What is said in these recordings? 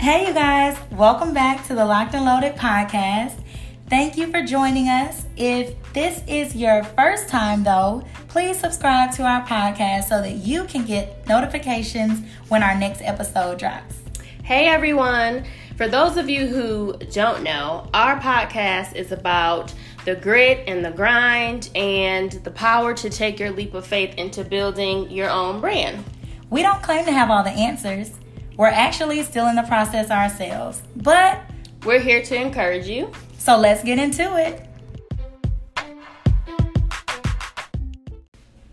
Hey, you guys, welcome back to the Locked and Loaded podcast. Thank you for joining us. If this is your first time, though, please subscribe to our podcast so that you can get notifications when our next episode drops. Hey everyone! For those of you who don't know, our podcast is about the grit and the grind and the power to take your leap of faith into building your own brand. We don't claim to have all the answers. We're actually still in the process ourselves, but we're here to encourage you. So let's get into it.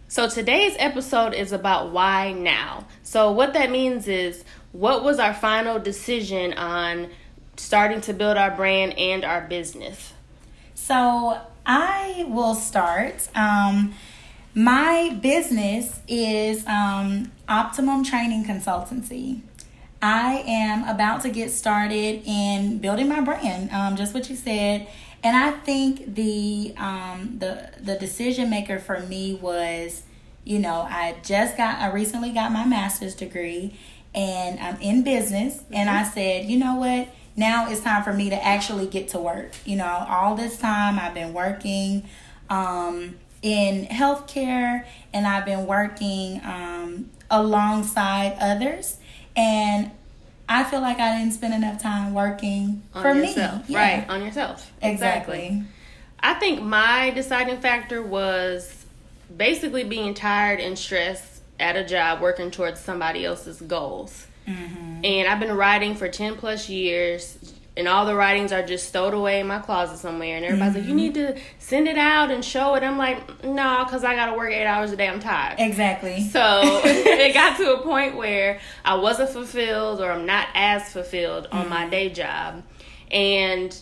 So today's episode is about why now. So what that means is what was our final decision on starting to build our brand and our business? So I will start. Um, my business is um, Optimum Training Consultancy. I am about to get started in building my brand, um, just what you said. And I think the um, the the decision maker for me was, you know, I just got I recently got my master's degree, and I'm in business. Mm-hmm. And I said, you know what? Now it's time for me to actually get to work. You know, all this time I've been working um, in healthcare, and I've been working um, alongside others and I feel like I didn't spend enough time working on for yourself. me. Yeah. Right, on yourself. Exactly. exactly. I think my deciding factor was basically being tired and stressed at a job working towards somebody else's goals. Mm-hmm. And I've been writing for 10 plus years, and all the writings are just stowed away in my closet somewhere. And everybody's mm-hmm. like, "You need to send it out and show it." I'm like, "No, because I got to work eight hours a day. I'm tired." Exactly. So it got to a point where I wasn't fulfilled, or I'm not as fulfilled mm-hmm. on my mm-hmm. day job, and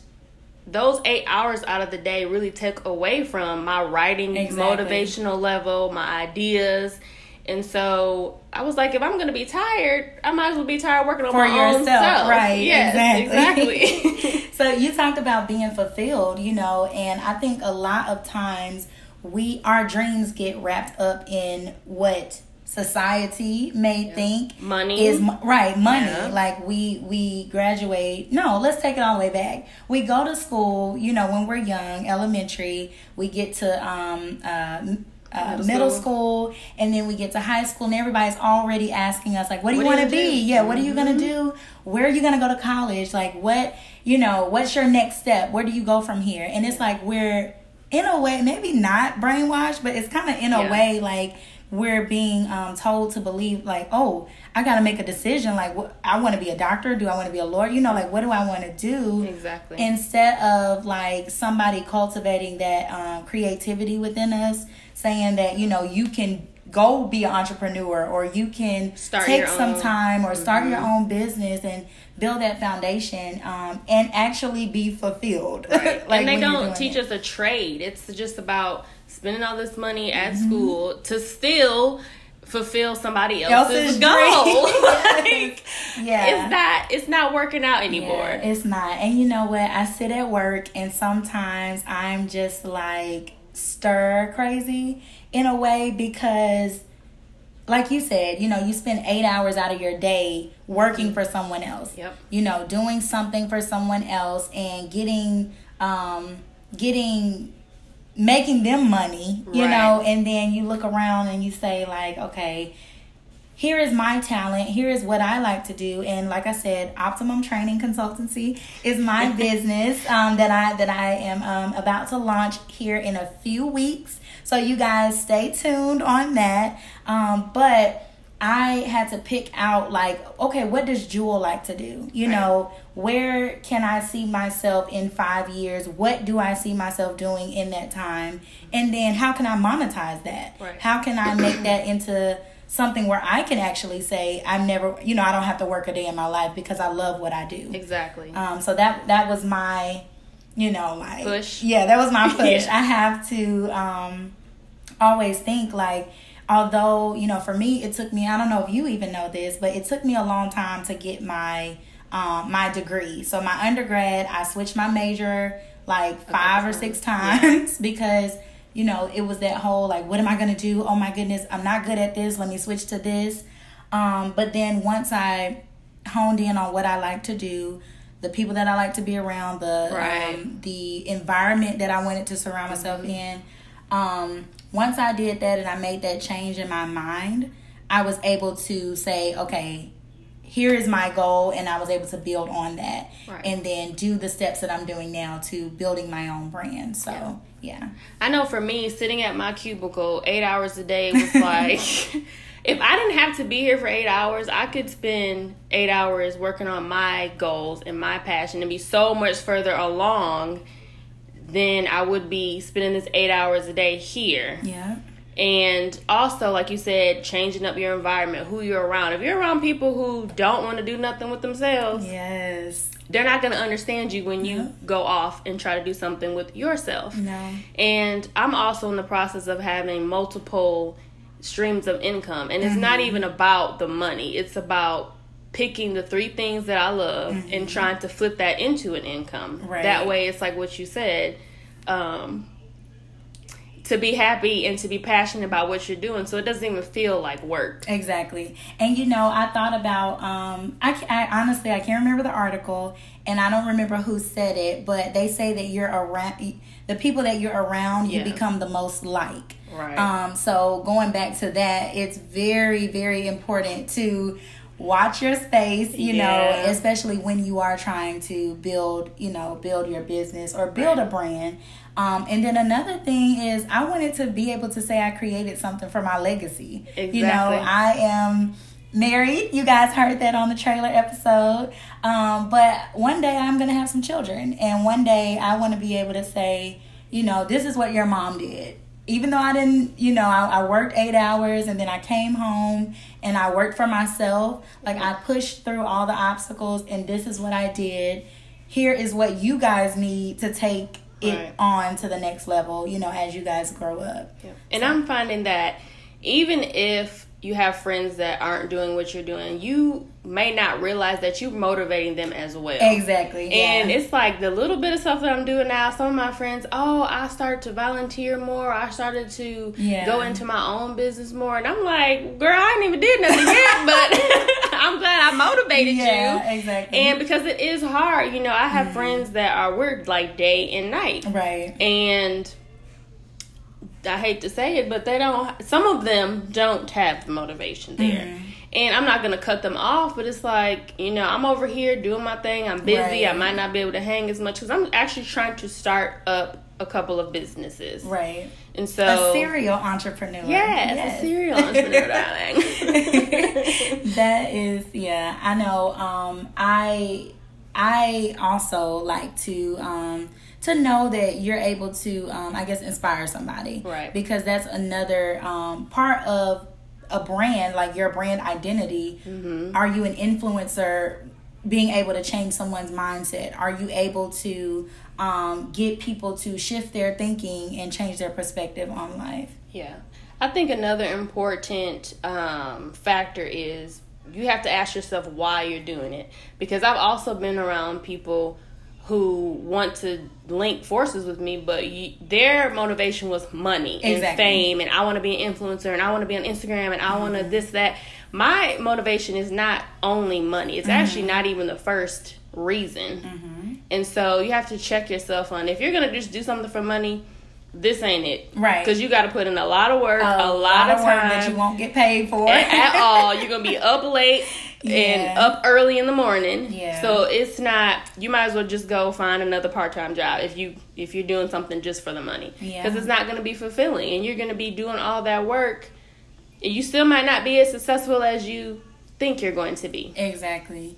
those eight hours out of the day really took away from my writing exactly. motivational level, my ideas, and so I was like, if I'm gonna be tired, I might as well be tired working on For my yourself, own self. Right. Yes, exactly. exactly. so you talked about being fulfilled, you know, and I think a lot of times we our dreams get wrapped up in what society may yeah. think money is right money yeah. like we we graduate no let's take it all the way back we go to school you know when we're young elementary we get to um uh uh, middle, middle school. school. and then we get to high school, and everybody's already asking us like, "What do you want to be? Yeah, what are you gonna mm-hmm. do? Where are you gonna go to college? Like, what you know? What's your next step? Where do you go from here?" And it's like we're in a way, maybe not brainwashed, but it's kind of in a yeah. way like we're being um, told to believe like oh i gotta make a decision like what i want to be a doctor do i want to be a lawyer you know like what do i want to do exactly instead of like somebody cultivating that um, creativity within us saying that you know you can go be an entrepreneur or you can start take some own. time or start mm-hmm. your own business and build that foundation um, and actually be fulfilled right. like and they don't teach it. us a trade it's just about spending all this money at mm-hmm. school to still fulfill somebody else's, else's goal. like, yeah, it's not it's not working out anymore. Yeah, it's not. And you know what? I sit at work and sometimes I'm just like stir crazy in a way because like you said, you know, you spend eight hours out of your day working for someone else. Yep. You know, doing something for someone else and getting um getting making them money, you right. know, and then you look around and you say like, okay, here is my talent here is what i like to do and like i said optimum training consultancy is my business um, that i that i am um, about to launch here in a few weeks. So you guys stay tuned on that. Um, but i had to pick out like okay what does jewel like to do? You know where can i see myself in five years? What do i see myself doing in that time? And then how can i monetize that? Right. how can i make that into something where I can actually say I'm never, you know, I don't have to work a day in my life because I love what I do. Exactly. Um, so that that was my, you know, like push. Yeah, that was my push. yeah. I have to um, always think like, although you know, for me, it took me. I don't know if you even know this, but it took me a long time to get my um, my degree. So my undergrad, I switched my major like five or six times yeah. because you know, it was that whole like, what am I gonna do? Oh my goodness, I'm not good at this. Let me switch to this. Um, but then once I honed in on what I like to do, the people that I like to be around, the Right. um, the environment that I wanted to surround myself Mm-hmm. in. Um, once I did that and I made that change in my mind, I was able to say, okay, here is my goal, and I was able to build on that, Right. and then do the steps that I'm doing now to building my own brand. So yeah, I know for me, sitting at my cubicle eight hours a day was like, if I didn't have to be here for eight hours, I could spend eight hours working on my goals and my passion and be so much further along than I would be spending this eight hours a day here. yeah, And also, like you said, changing up your environment, who you're around. If you're around people who don't want to do nothing with themselves, yes, they're not going to understand you when you Yeah. go off and try to do something with yourself. no, And I'm also in the process of having multiple streams of income. And it's not Mm-hmm. even about the money, it's about picking the three things that I love and trying to flip that into an income. Mm-hmm. Right. That way, it's like what you said. Um, to be happy and to be passionate about what you're doing, so it doesn't even feel like work. Exactly. And you know, I thought about um I, I honestly I can't remember the article and I don't remember who said it, but they say that you're around the people that you're around, you Yeah. become the most like. Right. Um so going back to that, it's very very important to watch your space, you know, especially when you are trying to build, you know, build your business or build a brand. Um, and then another thing is I wanted to be able to say I created something for my legacy. exactly. You know, I am married. You guys heard that on the trailer episode. Um, but one day I'm going to have some children. And one day I want to be able to say, you know, this is what your mom did. Even though I didn't, you know, I, I worked eight hours and then I came home and I worked for myself. Like I pushed through all the obstacles and this is what I did. Here is what you guys need to take it Right. on to the next level, you know, as you guys grow up. And I'm finding that even if you have friends that aren't doing what you're doing, you may not realize that you're motivating them as well. Exactly. And yeah. it's like the little bit of stuff that I'm doing now. Some of my friends, oh, I started to volunteer more. I started to Yeah. go into my own business more. And I'm like, girl, I ain't even did nothing yet, but I'm glad I motivated yeah, you. exactly. And because it is hard, you know, I have mm-hmm. friends that are work like day and night right. and I hate to say it, but they don't. Some of them don't have the motivation there, Mm-hmm. and I'm not gonna cut them off. But it's like you know, I'm over here doing my thing. I'm busy. Right. I might not be able to hang as much because I'm actually trying to start up a couple of businesses, Right. and so a serial entrepreneur. Yes, a serial entrepreneur, darling. that is yeah, I know. Um I I also like to um to know that you're able to um I guess inspire somebody. Right. Because that's another um part of a brand, like your brand identity. Mm-hmm. Are you an influencer being able to change someone's mindset? Are you able to um, get people to shift their thinking and change their perspective on life? Yeah. I think another important um, factor is you have to ask yourself why you're doing it. Because I've also been around people who want to link forces with me, but you, their motivation was money and Exactly. fame, and I want to be an influencer, and I want to be on Instagram, and I mm-hmm. want to this, that. My motivation is not only money, it's mm-hmm. actually not even the first reason. Mm-hmm. And so you have to check yourself on if you're to just do something for money, this ain't it. Right. Because you got to put in a lot of work, a, lot, of work time that you won't get paid for. at all. You're gonna be up late and Yeah. up early in the morning. Yeah. So it's not. You might as well just go find another part time job if you if you're doing something just for the money. Yeah. Because it's not gonna be fulfilling, and you're gonna be doing all that work. and You still might not be as successful as you think you're going to be. Exactly.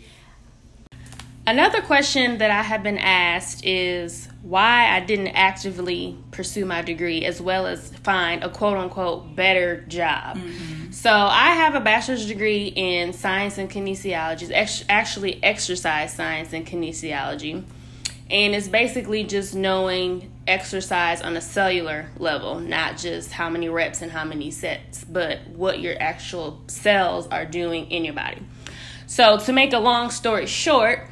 Another question that I have been asked is why I didn't actively pursue my degree as well as find a quote unquote better job. Mm-hmm. So I have a bachelor's degree in science and kinesiology, ex- actually exercise science and kinesiology. And it's basically just knowing exercise on a cellular level, not just how many reps and how many sets, but what your actual cells are doing in your body. So, to make a long story short,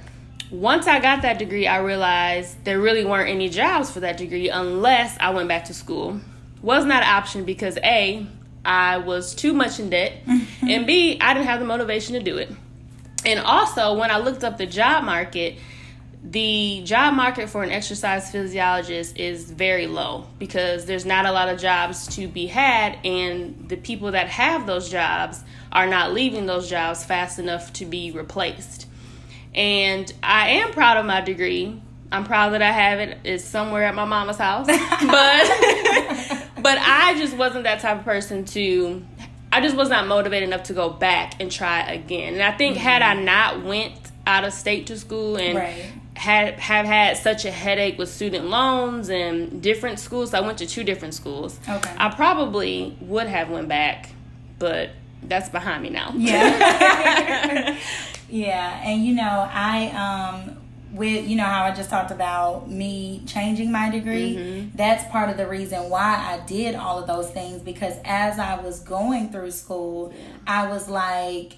once I got that degree, I realized there really weren't any jobs for that degree unless I went back to school. Was not an option because A, I was too much in debt, mm-hmm. and B, I didn't have the motivation to do it. And also, when I looked up the job market, the job market for an exercise physiologist is very low because there's not a lot of jobs to be had, and the people that have those jobs are not leaving those jobs fast enough to be replaced. And I am proud of my degree. I'm proud that I have it. It's somewhere at my mama's house. But but I just wasn't that type of person to I just was not motivated enough to go back and try again. And I think mm-hmm. had I not went out of state to school and right. had have had such a headache with student loans and different schools, I went to two different schools. Okay. I probably would have went back, but that's behind me now. Yeah. yeah, and you know, I um with you know how I just talked about me changing my degree, mm-hmm. that's part of the reason why I did all of those things because as I was going through school, yeah. I was like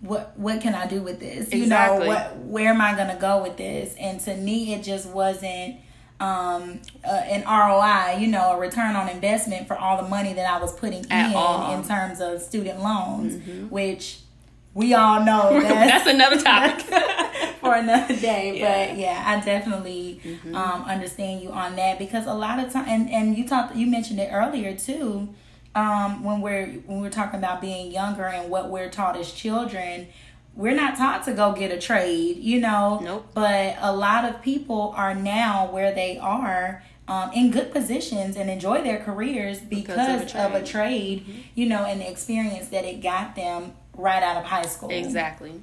what what can I do with this? Exactly. You know, what where am I going to go with this? And to me it just wasn't um, uh, an ROI, you know, a return on investment for all the money that I was putting At in all. in terms of student loans, mm-hmm. which we all know that's, that's another topic for another day. Yeah. But yeah, I definitely mm-hmm. um, understand you on that because a lot of time, and, and you talked, you mentioned it earlier too. Um, when we're when we're talking about being younger and what we're taught as children, we're not taught to go get a trade, you know. Nope. But a lot of people are now where they are um, in good positions and enjoy their careers because, because of a trade, of a trade mm-hmm. you know, and the experience that it got them right out of high school. Exactly.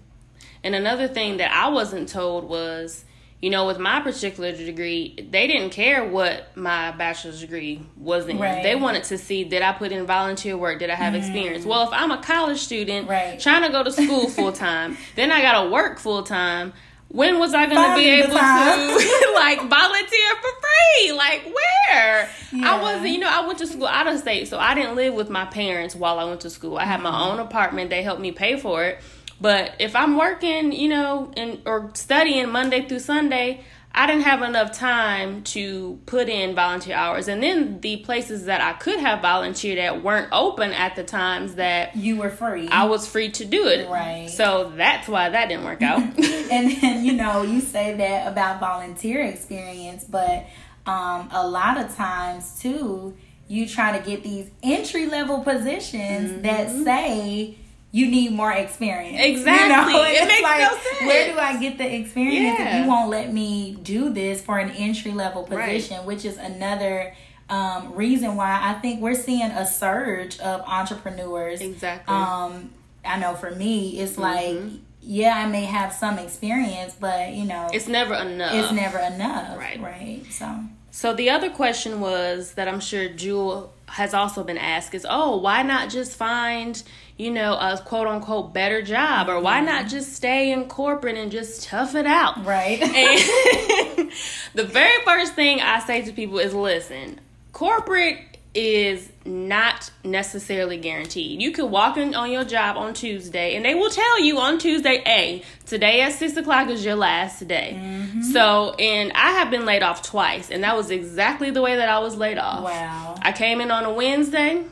And another thing that I wasn't told was, you know, with my particular degree, they didn't care what my bachelor's degree was in. Right. They wanted to see did I put in volunteer work, did I have mm. experience. Well, if I'm a college student right. trying to go to school full time, then I got to work full time when was I gonna be able to like volunteer for free? Like where? Yeah. I wasn't, you know, I went to school out of state, so I didn't live with my parents while I went to school. I had my mm-hmm. own apartment. They helped me pay for it. But if I'm working, you know, and or studying Monday through Sunday, I didn't have enough time to put in volunteer hours. And then the places that I could have volunteered at weren't open at the times that you were free. I was free to do it. Right. So that's why that didn't work out. and then, you know, you say that about volunteer experience, but um, a lot of times too, you try to get these entry level positions mm-hmm. that say you need more experience. Exactly. You know? It makes like, no sense. Where do I get the experience yeah. if you won't let me do this for an entry level position, right. which is another um, reason why I think we're seeing a surge of entrepreneurs. Exactly. Um, I know for me, it's mm-hmm. like yeah, I may have some experience, but you know, it's never enough. It's never enough. Right. Right. So. So the other question was that I'm sure Jewel has also been asked is, oh, why not just find you know, a quote unquote better job, or why not mm-hmm. just stay in corporate and just tough it out? Right. And the very first thing I say to people is listen, corporate is not necessarily guaranteed. You could walk in on your job on Tuesday and they will tell you on Tuesday, hey, today at six o'clock is your last day. Mm-hmm. So, and I have been laid off twice, and that was exactly the way that I was laid off. Wow. I came in on a Wednesday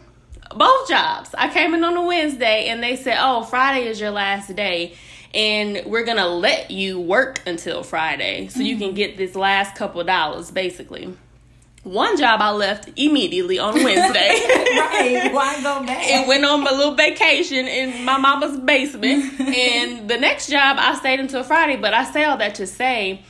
both jobs. I came in on a Wednesday and they said, "Oh, Friday is your last day." And we're gonna let you work until Friday so you can mm. get this last couple dollars, basically. One job I left immediately on Wednesday. right. Why go back? and went on my little vacation in my mama's basement. and the next job I stayed until Friday, but I say all that to say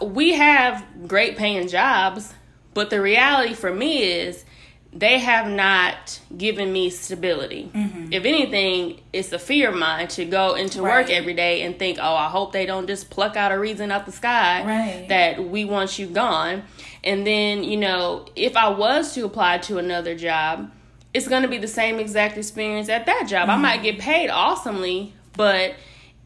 we have great paying jobs, but the reality for me is they have not given me stability. Mm-hmm. If anything, it's a fear of mine to go into right. work every day and think, oh, I hope they don't just pluck out a reason out the sky right. that we want you gone. And then, you know, if I was to apply to another job, it's going to be the same exact experience at that job. Mm-hmm. I might get paid awesomely, but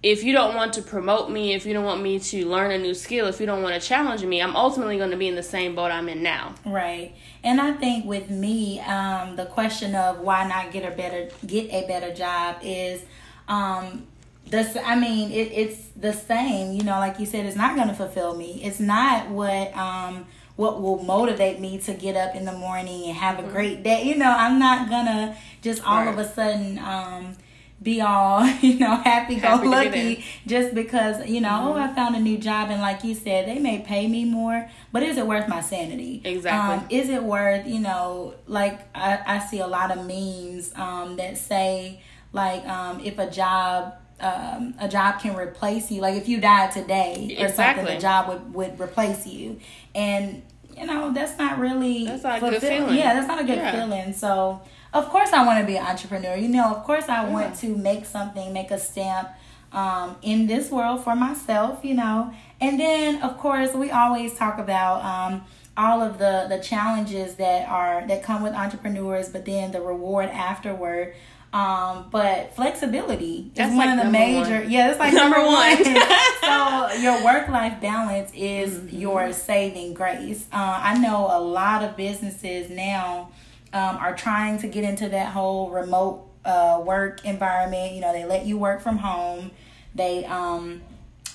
if you don't want to promote me, if you don't want me to learn a new skill, if you don't want to challenge me, I'm ultimately going to be in the same boat I'm in now. Right. And I think with me, um, the question of why not get a better get a better job is um the I mean it, it's the same, you know, like you said, it's not gonna fulfill me. It's not what um what will motivate me to get up in the morning and have a mm-hmm. great day. You know, I'm not gonna just all right. of a sudden um be all you know happy go lucky just because you know Mm-hmm. oh I found a new job and like you said they may pay me more but is it worth my sanity Exactly. um, is it worth you know like I, I see a lot of memes um, that say like um, if a job um, a job can replace you like if you died today or something Exactly. the job would, would replace you and you know that's not really That's not a good feeling. yeah that's not a good Yeah. feeling so of course I want to be an entrepreneur. You know, of course I want to make something, make a stamp um, in this world for myself. You know, and then of course we always talk about um, all of the the challenges that are that come with entrepreneurs, but then the reward afterward. Um, but flexibility That's is one like of the major. one. Yeah, that's like Number number, one. one. so your work life balance is Mm-hmm. your saving grace. Uh, I know a lot of businesses now um, are trying to get into that whole remote uh, work environment. You know, they let you work from home. They um,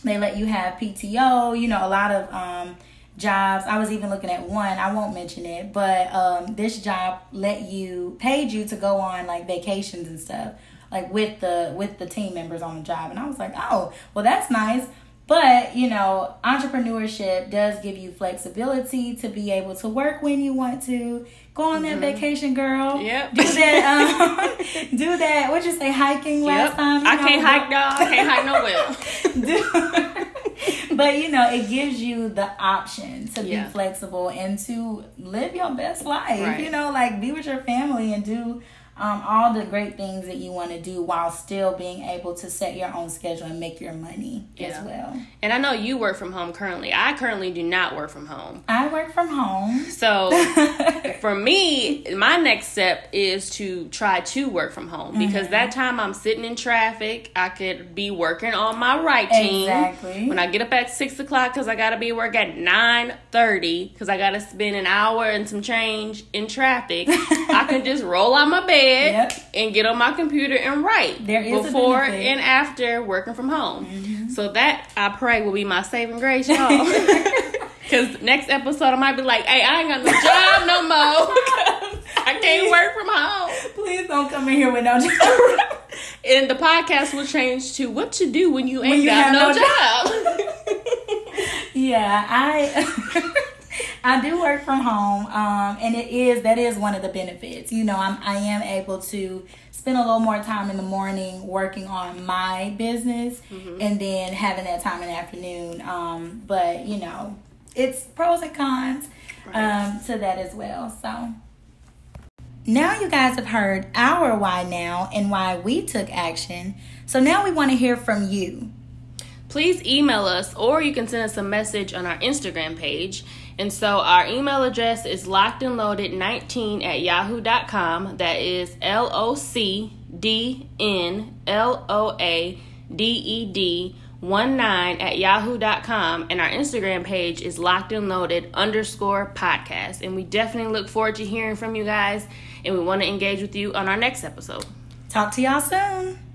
they let you have PTO. You know, a lot of um, jobs. I was even looking at one. I won't mention it, but um, this job let you paid you to go on like vacations and stuff, like with the with the team members on the job. And I was like, oh, well, that's nice. But you know, entrepreneurship does give you flexibility to be able to work when you want to. Go on that vacation, girl. Yep. Do that. Um, do that. What you say? Hiking last Yep. time. I know, can't hike, dog. I can't hike nowhere. do- but you know, it gives you the option to Yeah. be flexible and to live your best life. Right. You know, like be with your family and do um, all the great things that you want to do while still being able to set your own schedule and make your money Yeah. as well. And I know you work from home currently. I currently do not work from home. I work from home. So for me, my next step is to try to work from home because Mm-hmm. that time I'm sitting in traffic, I could be working on my writing. Exactly. When I get up at six o'clock because I gotta be at work at nine thirty because I gotta spend an hour and some change in traffic, I can just roll out my bed Yep. and get on my computer and write There is before. Mm-hmm. and after working from home. So that I pray will be my saving grace, y'all. Cause next episode I might be like, "Hey, I ain't got no job no more. I can't work from home." Please don't come in here with no job. And the podcast will change to what to do when you ain't you got no, no job. yeah, I I do work from home, um, and it is that is one of the benefits. You know, I'm I am able to spend a little more time in the morning working on my business, and then having that time in the afternoon. Um, but you know, it's pros and cons um, to that as well. So. Now you guys have heard our why now and why we took action. So now we want to hear from you. Please email us or you can send us a message on our Instagram page. And so our email address is locked and loaded 19 at yahoo.com. That is L O C D N L O A D E D 1 9 at yahoo.com. And our Instagram page is locked and loaded underscore podcast. And we definitely look forward to hearing from you guys. And we want to engage with you on our next episode. Talk to y'all soon.